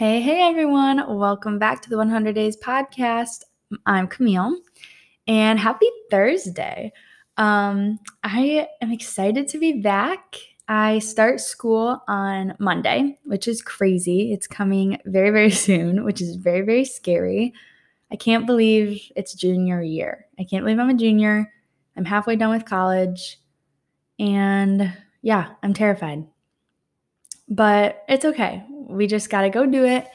Hey, hey everyone. Welcome back to the 100 Days podcast. I'm Camille and happy Thursday. Um, I am excited to be back. I start school on Monday, which is crazy. It's coming very, very soon, which is very, very scary. I can't believe it's junior year. I can't believe I'm a junior. I'm halfway done with college. And yeah, I'm terrified. But it's okay we just got to go do it.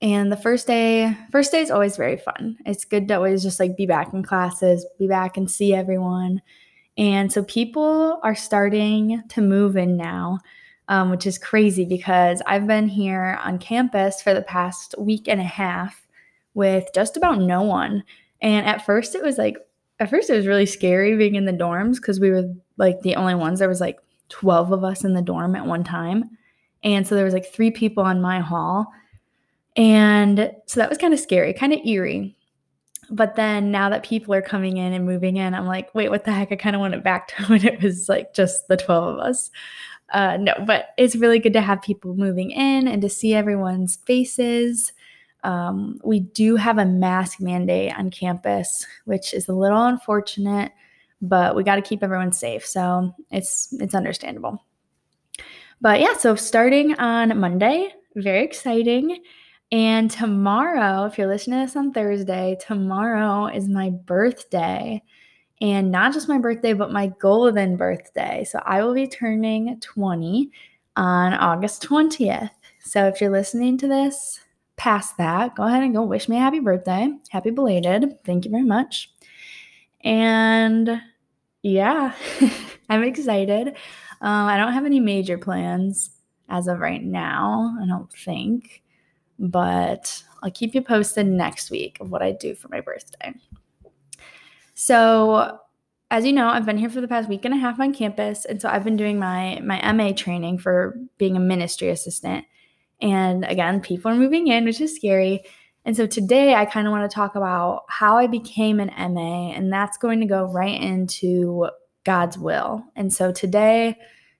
And the first day, first day is always very fun. It's good to always just like be back in classes, be back and see everyone. And so people are starting to move in now, um, which is crazy because I've been here on campus for the past week and a half with just about no one. And at first, it was like, at first, it was really scary being in the dorms because we were like the only ones. There was like 12 of us in the dorm at one time. And so there was like three people on my hall. And so that was kind of scary, kind of eerie. But then now that people are coming in and moving in, I'm like, wait, what the heck? I kind of want it back to when it was like just the 12 of us. Uh, no, but it's really good to have people moving in and to see everyone's faces. Um, we do have a mask mandate on campus, which is a little unfortunate, but we got to keep everyone safe. So it's it's understandable. But yeah, so starting on Monday, very exciting. And tomorrow, if you're listening to this on Thursday, tomorrow is my birthday. And not just my birthday, but my golden birthday. So I will be turning 20 on August 20th. So if you're listening to this past that, go ahead and go wish me a happy birthday. Happy belated. Thank you very much. And yeah, I'm excited. Um, I don't have any major plans as of right now, I don't think, but I'll keep you posted next week of what I do for my birthday. So, as you know, I've been here for the past week and a half on campus, and so I've been doing my my MA training for being a ministry assistant. And again, people are moving in, which is scary. And so today I kind of want to talk about how I became an MA, and that's going to go right into God's will. And so today,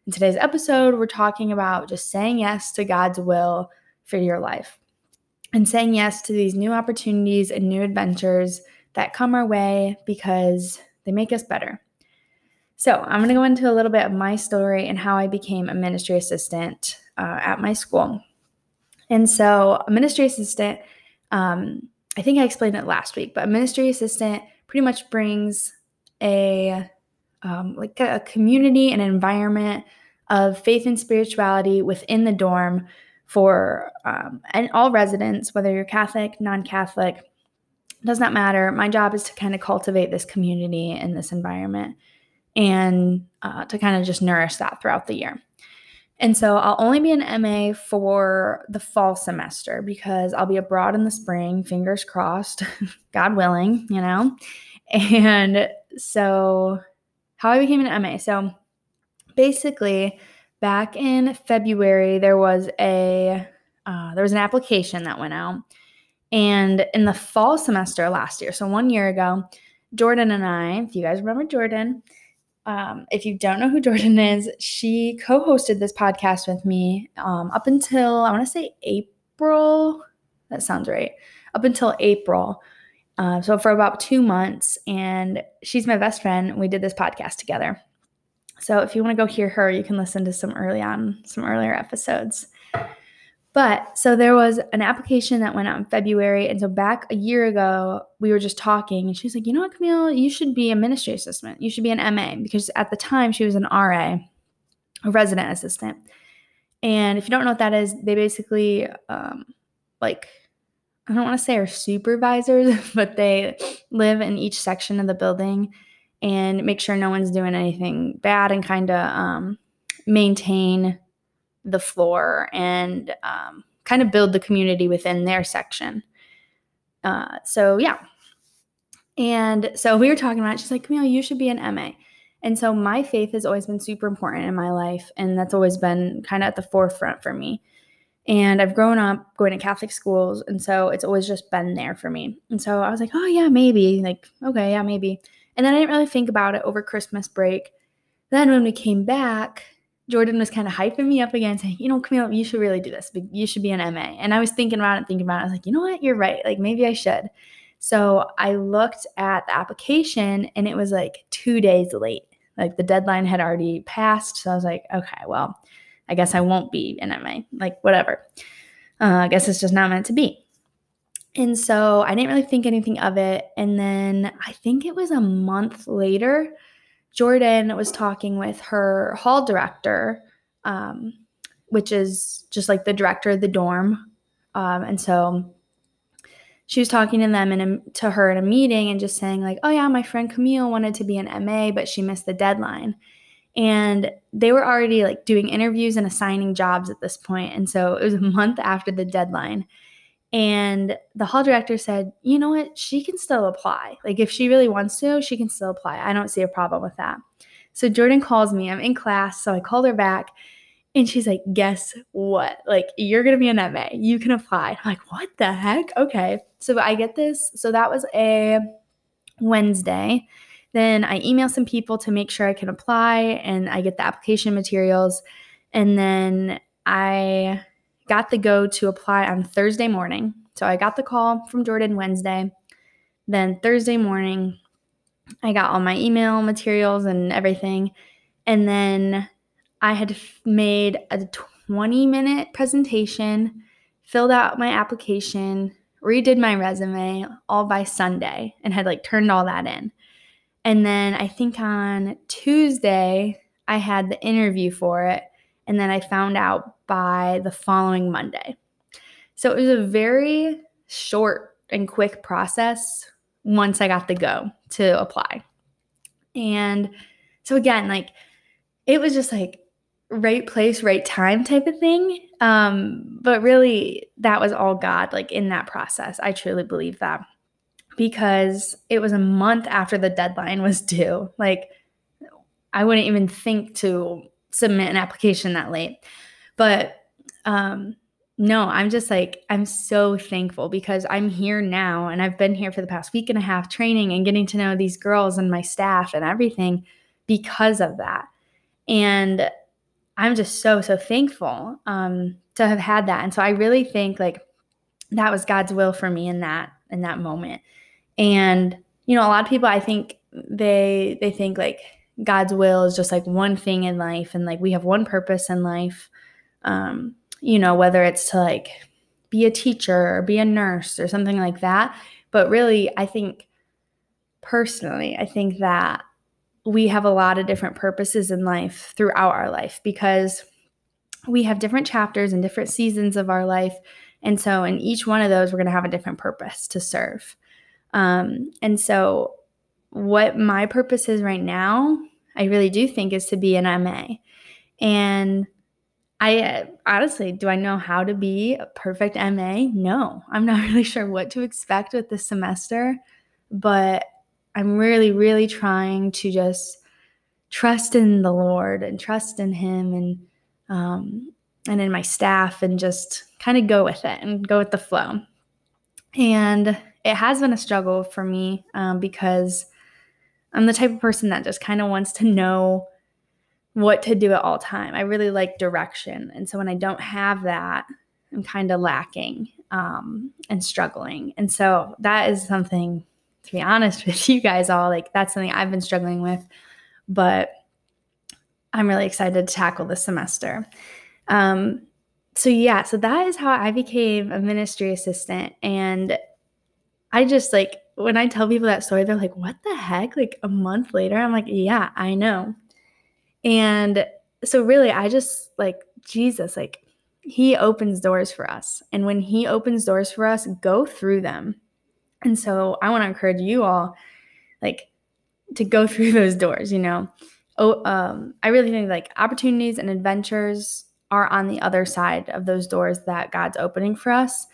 in today's episode, we're talking about just saying yes to God's will for your life and saying yes to these new opportunities and new adventures that come our way because they make us better. So, I'm going to go into a little bit of my story and how I became a ministry assistant uh, at my school. And so, a ministry assistant, um, I think I explained it last week, but a ministry assistant pretty much brings a um, like a community and environment of faith and spirituality within the dorm for um, and all residents, whether you're Catholic, non-Catholic, does not matter. My job is to kind of cultivate this community and this environment, and uh, to kind of just nourish that throughout the year. And so I'll only be an MA for the fall semester because I'll be abroad in the spring, fingers crossed, God willing, you know. And so how I became an MA. So basically, back in February, there was a uh, there was an application that went out, and in the fall semester last year, so one year ago, Jordan and I, if you guys remember Jordan, um, if you don't know who Jordan is, she co-hosted this podcast with me um, up until I want to say April. That sounds right. Up until April. Uh, so for about two months, and she's my best friend. We did this podcast together. So if you want to go hear her, you can listen to some early on, some earlier episodes. But so there was an application that went out in February. And so back a year ago, we were just talking, and she's like, you know what, Camille, you should be a ministry assistant. You should be an MA because at the time she was an RA, a resident assistant. And if you don't know what that is, they basically um, like I don't want to say are supervisors, but they live in each section of the building and make sure no one's doing anything bad and kind of um, maintain the floor and um, kind of build the community within their section. Uh, so, yeah. And so we were talking about it. She's like, Camille, you should be an MA. And so my faith has always been super important in my life. And that's always been kind of at the forefront for me. And I've grown up going to Catholic schools. And so it's always just been there for me. And so I was like, oh, yeah, maybe. Like, okay, yeah, maybe. And then I didn't really think about it over Christmas break. Then when we came back, Jordan was kind of hyping me up again, saying, you know, Camille, you should really do this. You should be an MA. And I was thinking about it, thinking about it. I was like, you know what? You're right. Like, maybe I should. So I looked at the application and it was like two days late. Like the deadline had already passed. So I was like, okay, well, I guess I won't be an MA. Like, whatever. Uh, I guess it's just not meant to be. And so I didn't really think anything of it. And then I think it was a month later, Jordan was talking with her hall director, um, which is just like the director of the dorm. Um, and so she was talking to them and to her in a meeting and just saying like, "Oh yeah, my friend Camille wanted to be an MA, but she missed the deadline." And they were already like doing interviews and assigning jobs at this. And so it was a month after the deadline. And the hall director said, you know what? She can still apply. Like, if she really wants to, she can still apply. I don't see a problem with that. So Jordan calls me. I'm in class. So I called her back and she's like, guess what? Like, you're to be an MA. You can apply. I'm like, what the heck? Okay. So I get this. So that was a Wednesday. Then I email some people to make sure I can apply and I get the application materials. And then I got the go to apply on Thursday morning. So I got the call from Jordan Wednesday. Then Thursday morning, I got all my email materials and everything. And then I had made a 20 minute presentation, filled out my application, redid my resume all by Sunday, and had like turned all that in. And then I think on Tuesday, I had the interview for it. And then I found out by the following Monday. So it was a very short and quick process once I got the go to apply. And so again, like it was just like right place, right time type of thing. Um, but really, that was all God, like in that process. I truly believe that because it was a month after the deadline was due. Like, I wouldn't even think to submit an application that late. But um, no, I'm just like, I'm so thankful because I'm here now and I've been here for the past week and a half training and getting to know these girls and my staff and everything because of that. And I'm just so, so thankful um, to have had that. And so I really think like that was God's will for me in that in that moment. And you know, a lot of people I think they they think like God's will is just like one thing in life and like we have one purpose in life. Um, you know, whether it's to like be a teacher or be a nurse or something like that. But really, I think personally, I think that we have a lot of different purposes in life throughout our life because we have different chapters and different seasons of our life. And so, in each one of those, we're going to have a different purpose to serve. Um, and so, what my purpose is right now, I really do think is to be an MA. And I uh, honestly, do I know how to be a perfect MA? No, I'm not really sure what to expect with this semester, but I'm really, really trying to just trust in the Lord and trust in Him and um, and in my staff and just kind of go with it and go with the flow. And it has been a struggle for me um, because I'm the type of person that just kind of wants to know what to do at all time. I really like direction, and so when I don't have that, I'm kind of lacking um, and struggling. And so that is something, to be honest with you guys all, like that's something I've been struggling with, but I'm really excited to tackle this semester. Um, so yeah, so that is how I became a ministry assistant, and I just like when I tell people that story, they're like, "What the heck?" Like a month later, I'm like, "Yeah, I know." And so really I just like Jesus like he opens doors for us. And when he opens doors for us, go through them. And so I want to encourage you all like to go through those doors, you know. Oh, um, I really think like opportunities and adventures are on the other side of those doors that God's opening for us.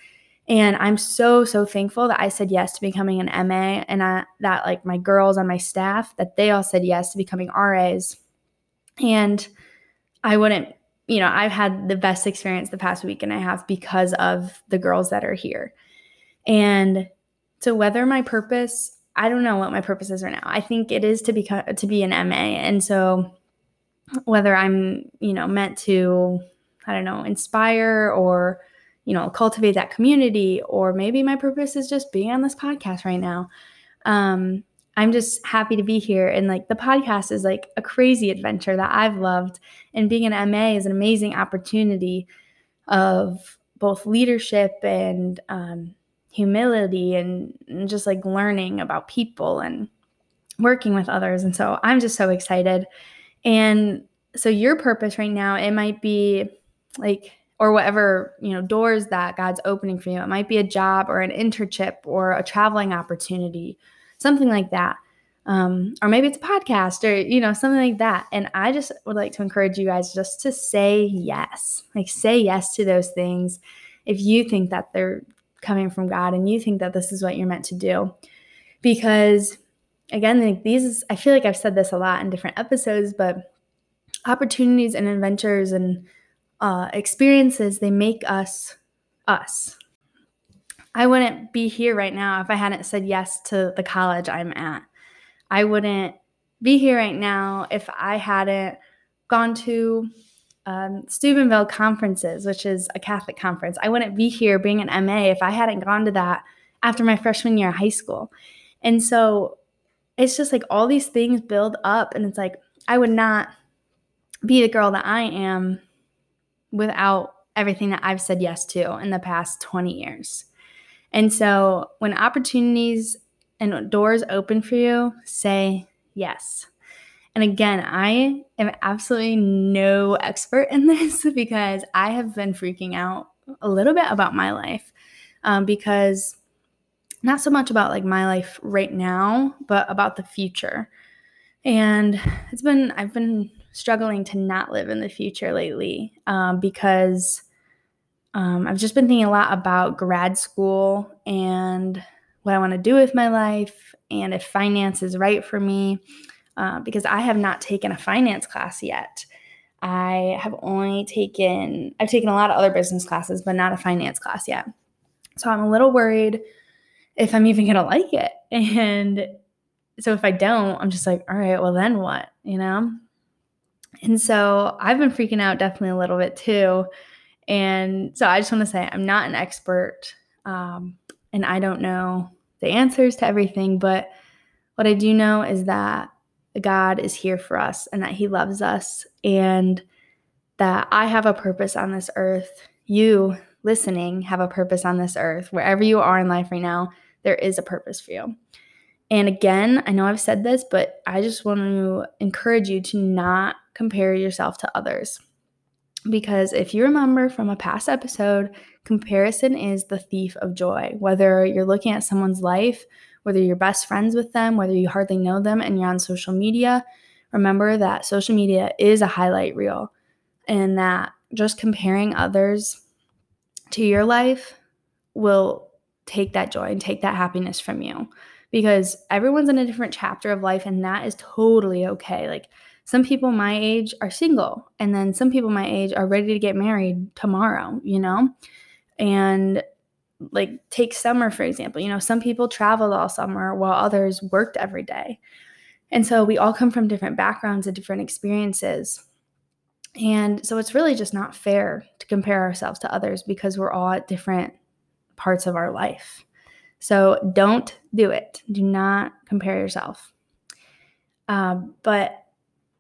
And I'm so, so thankful that I said yes to becoming an MA and I, that like my girls on my staff, that they all said yes to becoming RAs and I wouldn't, you know, I've had the best experience the past week and a half because of the girls that are here. And so whether my purpose, I don't know what my purpose is right now. I think it is to become to be an MA. And so whether I'm, you know, meant to, I don't know, inspire or, you know, cultivate that community, or maybe my purpose is just being on this podcast right now. Um, I'm just happy to be here. And like the podcast is like a crazy adventure that I've loved. And being an MA is an amazing opportunity of both leadership and um, humility and, and just like learning about people and working with others. And so I'm just so excited. And so your purpose right now, it might be like, or whatever, you know, doors that God's opening for you. It might be a job or an internship or a traveling opportunity something like that. Um, or maybe it's a podcast or, you know, something like that. And I just would like to encourage you guys just to say yes, like say yes to those things if you think that they're coming from God and you think that this is what you're meant to do. Because again, like these, I feel like I've said this a lot in different episodes, but opportunities and adventures and uh, experiences, they make us us. I wouldn't be here right now if I hadn't said yes to the college I'm at. I wouldn't be here right now if I hadn't gone to um, Steubenville conferences, which is a Catholic conference. I wouldn't be here being an MA if I hadn't gone to that after my freshman year of high school. And so it's just like all these things build up, and it's like I would not be the girl that I am without everything that I've said yes to in the past 20 years. And so when opportunities and doors open for you, say yes. And again, I am absolutely no expert in this because I have been freaking out a little bit about my life um, because not so much about like my life right now, but about the future. And it's been, I've been struggling to not live in the future lately um, because um, I've just been thinking a lot about grad school and what I want to do with my life and if finance is right for me uh, because I have not taken a finance class yet. I have only taken, I've taken a lot of other business classes, but not a finance class yet. So I'm a little worried if I'm even going to like it. And so if I don't, I'm just like, all right, well, then what, you know? And so I've been freaking out definitely a little bit too. And so I just want to say I'm not an expert um, and I don't know the answers to everything, but what I do know is that God is here for us and that He loves us and that I have a purpose on this earth. You listening have a purpose on this earth. Wherever you are in life right now, there is a purpose for you. And again, I know I've said this, but I just want to encourage you to not compare yourself to others. Because if you remember from a past episode, comparison is the thief of joy. Whether you're looking at someone's life, whether you're best friends with them, whether you hardly know them and you're on social media, remember that social media is a highlight reel and that just comparing others to your life will take that joy and take that happiness from you because everyone's in a different chapter of life and that is totally okay. Like some people my age are single and then some people my age are ready to get married tomorrow you know? And like take summer for example you know some people traveled all summer while others worked every day. And so we all come from different backgrounds and different experiences. And so it's really just not fair to compare ourselves to others because we're all at different parts of our life. So don't do it. Do not compare yourself. Um, but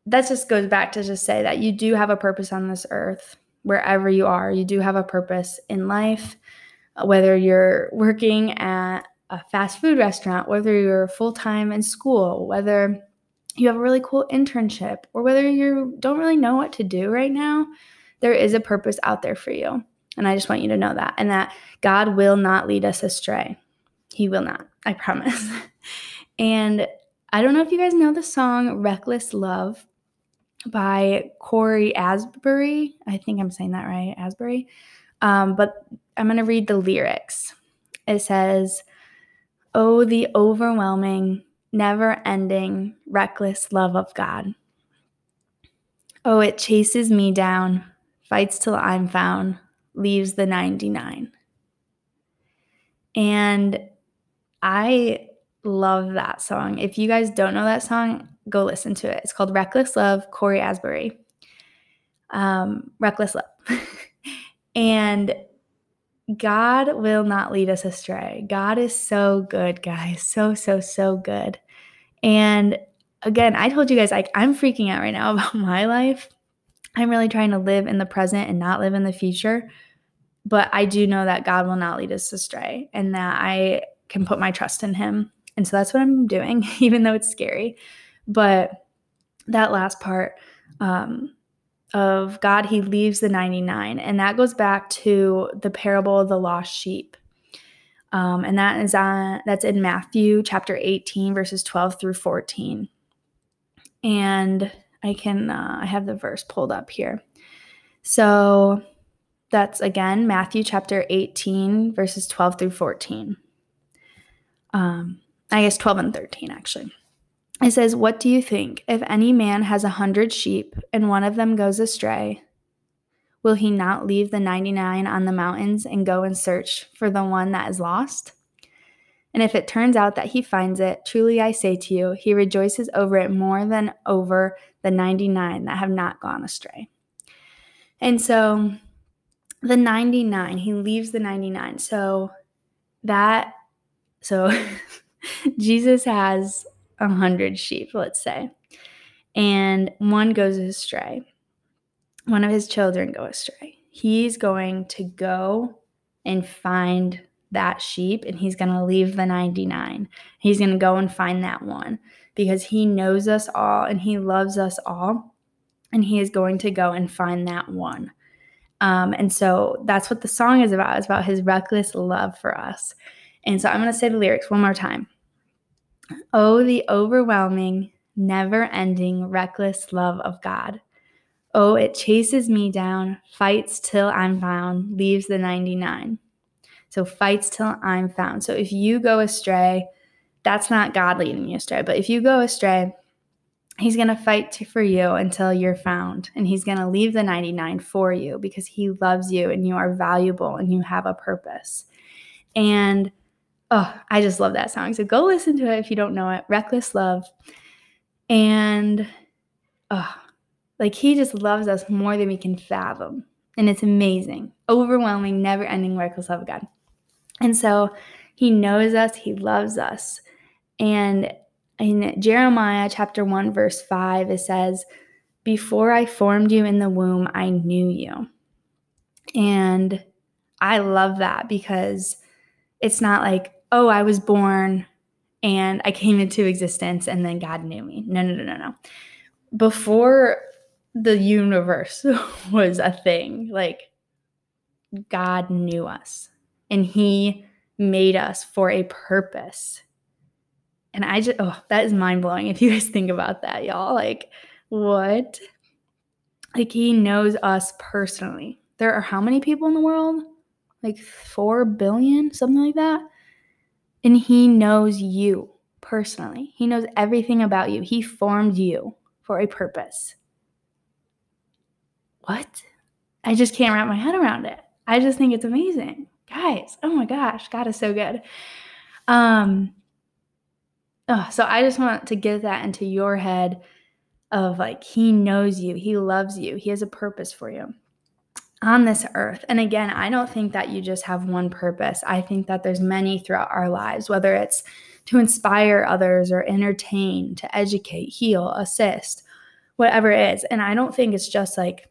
that just goes back to just say that you do have a purpose on this earth wherever you are you do have a purpose in life uh, whether you're working at a fast food restaurant whether you're full-time in school whether you have a really cool internship or whether you don't really know what to do right now there is a purpose out there for you. And i just want you to know that and that god will not lead us astray. He will not i promise. And i don't know if you guys know the song reckless love by Cory Asbury. I think I'm saying that right, Asbury. Um, but I'm going to read the lyrics. It says, Oh, the overwhelming, never ending, reckless love of God. Oh, it chases me down, fights till I'm found, leaves the 99. And I love that song. If you guys don't know that song, go listen to it. It's called Reckless Love, Cory Asbury. Um, Reckless Love. and God will not lead us astray. God is so good, guys. So, so, so good. And again, I told you guys, like, I'm freaking out right now about my life. I'm really trying to live in the present and not live in the future. But I do know that God will not lead us astray and that I can put my trust in Him. And so that's what I'm doing, even though it's scary. But that last part, um, of God, he leaves the 99. And that goes back to the parable of the lost sheep. Um, and that is on that's in Matthew chapter 18, verses 12 through 14. And I can uh, I have the verse pulled up here. So that's again Matthew chapter 18, verses 12 through 14. Um, I guess 12 and 13 actually. It says, What do you think? If any man has a hundred sheep and one of them goes astray, will he not leave the 99 on the mountains and go and search for the one that is lost? And if it turns out that he finds it, truly I say to you, he rejoices over it more than over the 99 that have not gone astray. And so the 99, he leaves the 99. So that, so Jesus has a hundred sheep, let's say, and one goes astray. One of his children go astray. He's going to go and find that sheep and he's going to leave the 99. He's going to go and find that one because he knows us all and he loves us all. And he is going to go and find that one. Um, and so that's what the song is about. It's about his reckless love for us. And so I'm going to say the lyrics one more time. Oh, the overwhelming, never ending, reckless love of God. Oh, it chases me down, fights till I'm found, leaves the 99. So, fights till I'm found. So, if you go astray, that's not God leading you astray. But if you go astray, He's going to fight for you until you're found. And He's going to leave the 99 for you because He loves you and you are valuable and you have a purpose. And Oh, I just love that song. So go listen to it if you don't know it. Reckless Love. And oh, like he just loves us more than we can fathom. And it's amazing. Overwhelming, never ending, reckless love of God. And so he knows us, he loves us. And in Jeremiah chapter 1, verse 5, it says, Before I formed you in the womb, I knew you. And I love that because it's not like, oh, I was born and I came into existence and then God knew me. No, no, no, no, no. Before the universe was a thing, like God knew us and He made us for a purpose. And I just, oh, that is mind blowing if you guys think about that, y'all. Like, what? Like, He knows us personally. There are how many people in the world? Like 4 billion, something like that. And He knows you personally. He knows everything about you. He formed you for a purpose. What? I just can't wrap my head around it. I just think it's amazing. Guys, oh my gosh, God is so good. Um oh, so I just want to get that into your head of like he knows you, he loves you, he has a purpose for you on this earth. And again, I don't think that you just have one purpose. I think that there's many throughout our lives, whether it's to inspire others or entertain, to educate, heal, assist, whatever it is. And I don't think it's just like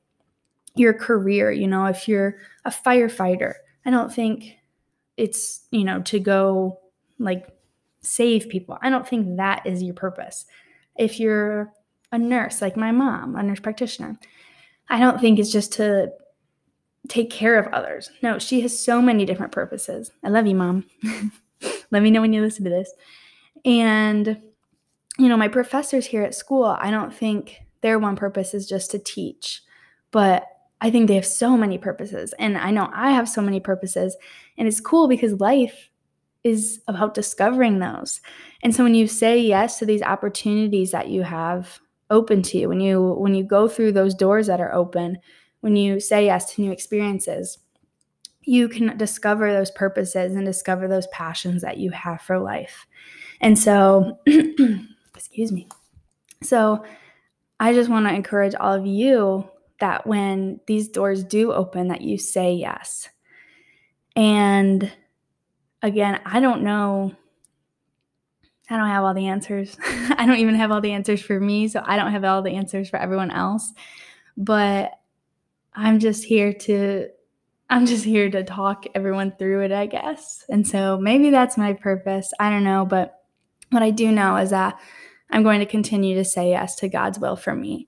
your career, you know, if you're a firefighter, I don't think it's, you know, to go like save people. I don't think that is your purpose. If you're a nurse, like my mom, a nurse practitioner, I don't think it's just to take care of others. No, she has so many different purposes. I love you, mom. Let me know when you listen to this. And, you know, my professors here at school, I don't think their one purpose is just to teach, but I think they have so many purposes. And I know I have so many purposes. And it's cool because life is about discovering those. And so when you say yes to these opportunities that you have open to you, when you when you go through those doors that are open, when you say yes to new experiences, you can discover those purposes and discover those passions that you have for life. And so, excuse me. So, I just want to encourage all of you that when these doors do open that you say yes. And again, I don't know I don't have all the answers. I don't even have all the answers for me, so I don't have all the answers for everyone else. But I'm just here to I'm just here to talk everyone through it, I guess. And so maybe that's my purpose. I don't know, but what I do know is that I'm going to continue to say yes to God's will for me.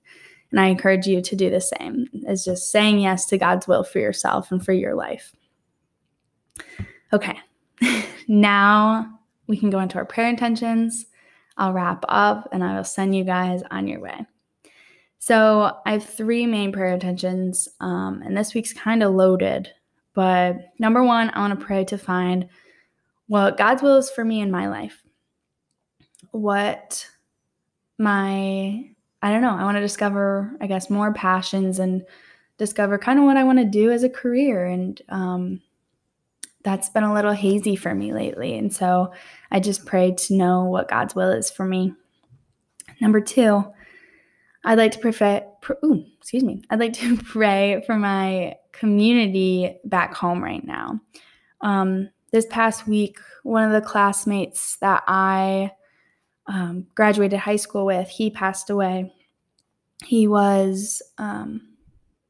And I encourage you to do the same, is just saying yes to God's will for yourself and for your life. Okay, now we can go into our prayer intentions. I'll wrap up and I will send you guys on your way. So I have three main prayer intentions, um, and this week's kind of loaded. But number one, I want to pray to find what God's will is for me in my life. What my, I don't know, I want to discover, I guess, more passions and discover kind of what I want to do as a career. And um, that's been a little hazy for me lately. And so I just pray to know what God's will is for me. Number two, I'd like to pray, ooh, excuse me. I'd like to pray for my community back home right now. Um, this past week, one of the classmates that I um, graduated high school with, he passed away. He was um,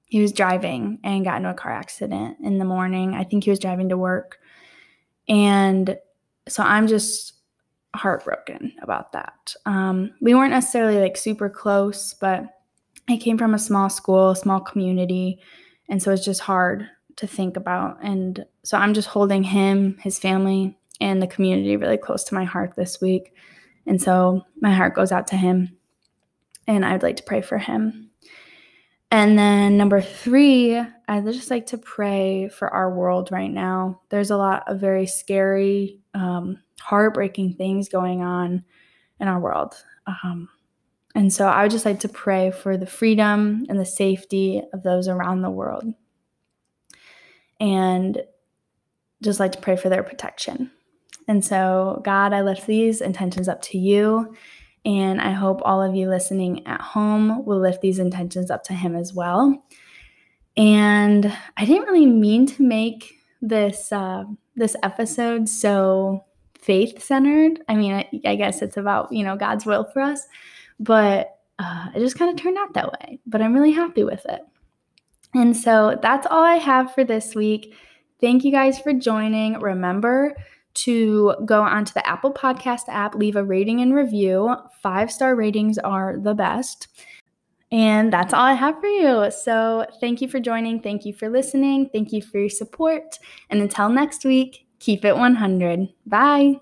he was driving and got into a car accident in the morning. I think he was driving to work, and so I'm just heartbroken about that. Um, we weren't necessarily like super close, but I came from a small school, small community, and so it's just hard to think about. And so I'm just holding him, his family, and the community really close to my heart this week. And so my heart goes out to him, and I'd like to pray for him. And then number three, I'd just like to pray for our world right now. There's a lot of very scary, um, heartbreaking things going on in our world. Um, and so I would just like to pray for the freedom and the safety of those around the world. And just like to pray for their protection. And so, God, I lift these intentions up to you. And I hope all of you listening at home will lift these intentions up to Him as well. And I didn't really mean to make this uh, this episode so faith centered. I mean, I, I, guess it's about you know God's will for us, but uh, it just kind of turned out that way. But I'm really happy with it. And so that's all I have for this week. Thank you guys for joining. Remember to go onto the Apple Podcast app, leave a rating and review. Five star ratings are the best. And that's all I have for you. So thank you for joining. Thank you for listening. Thank you for your support. And until next week, keep it 100. Bye.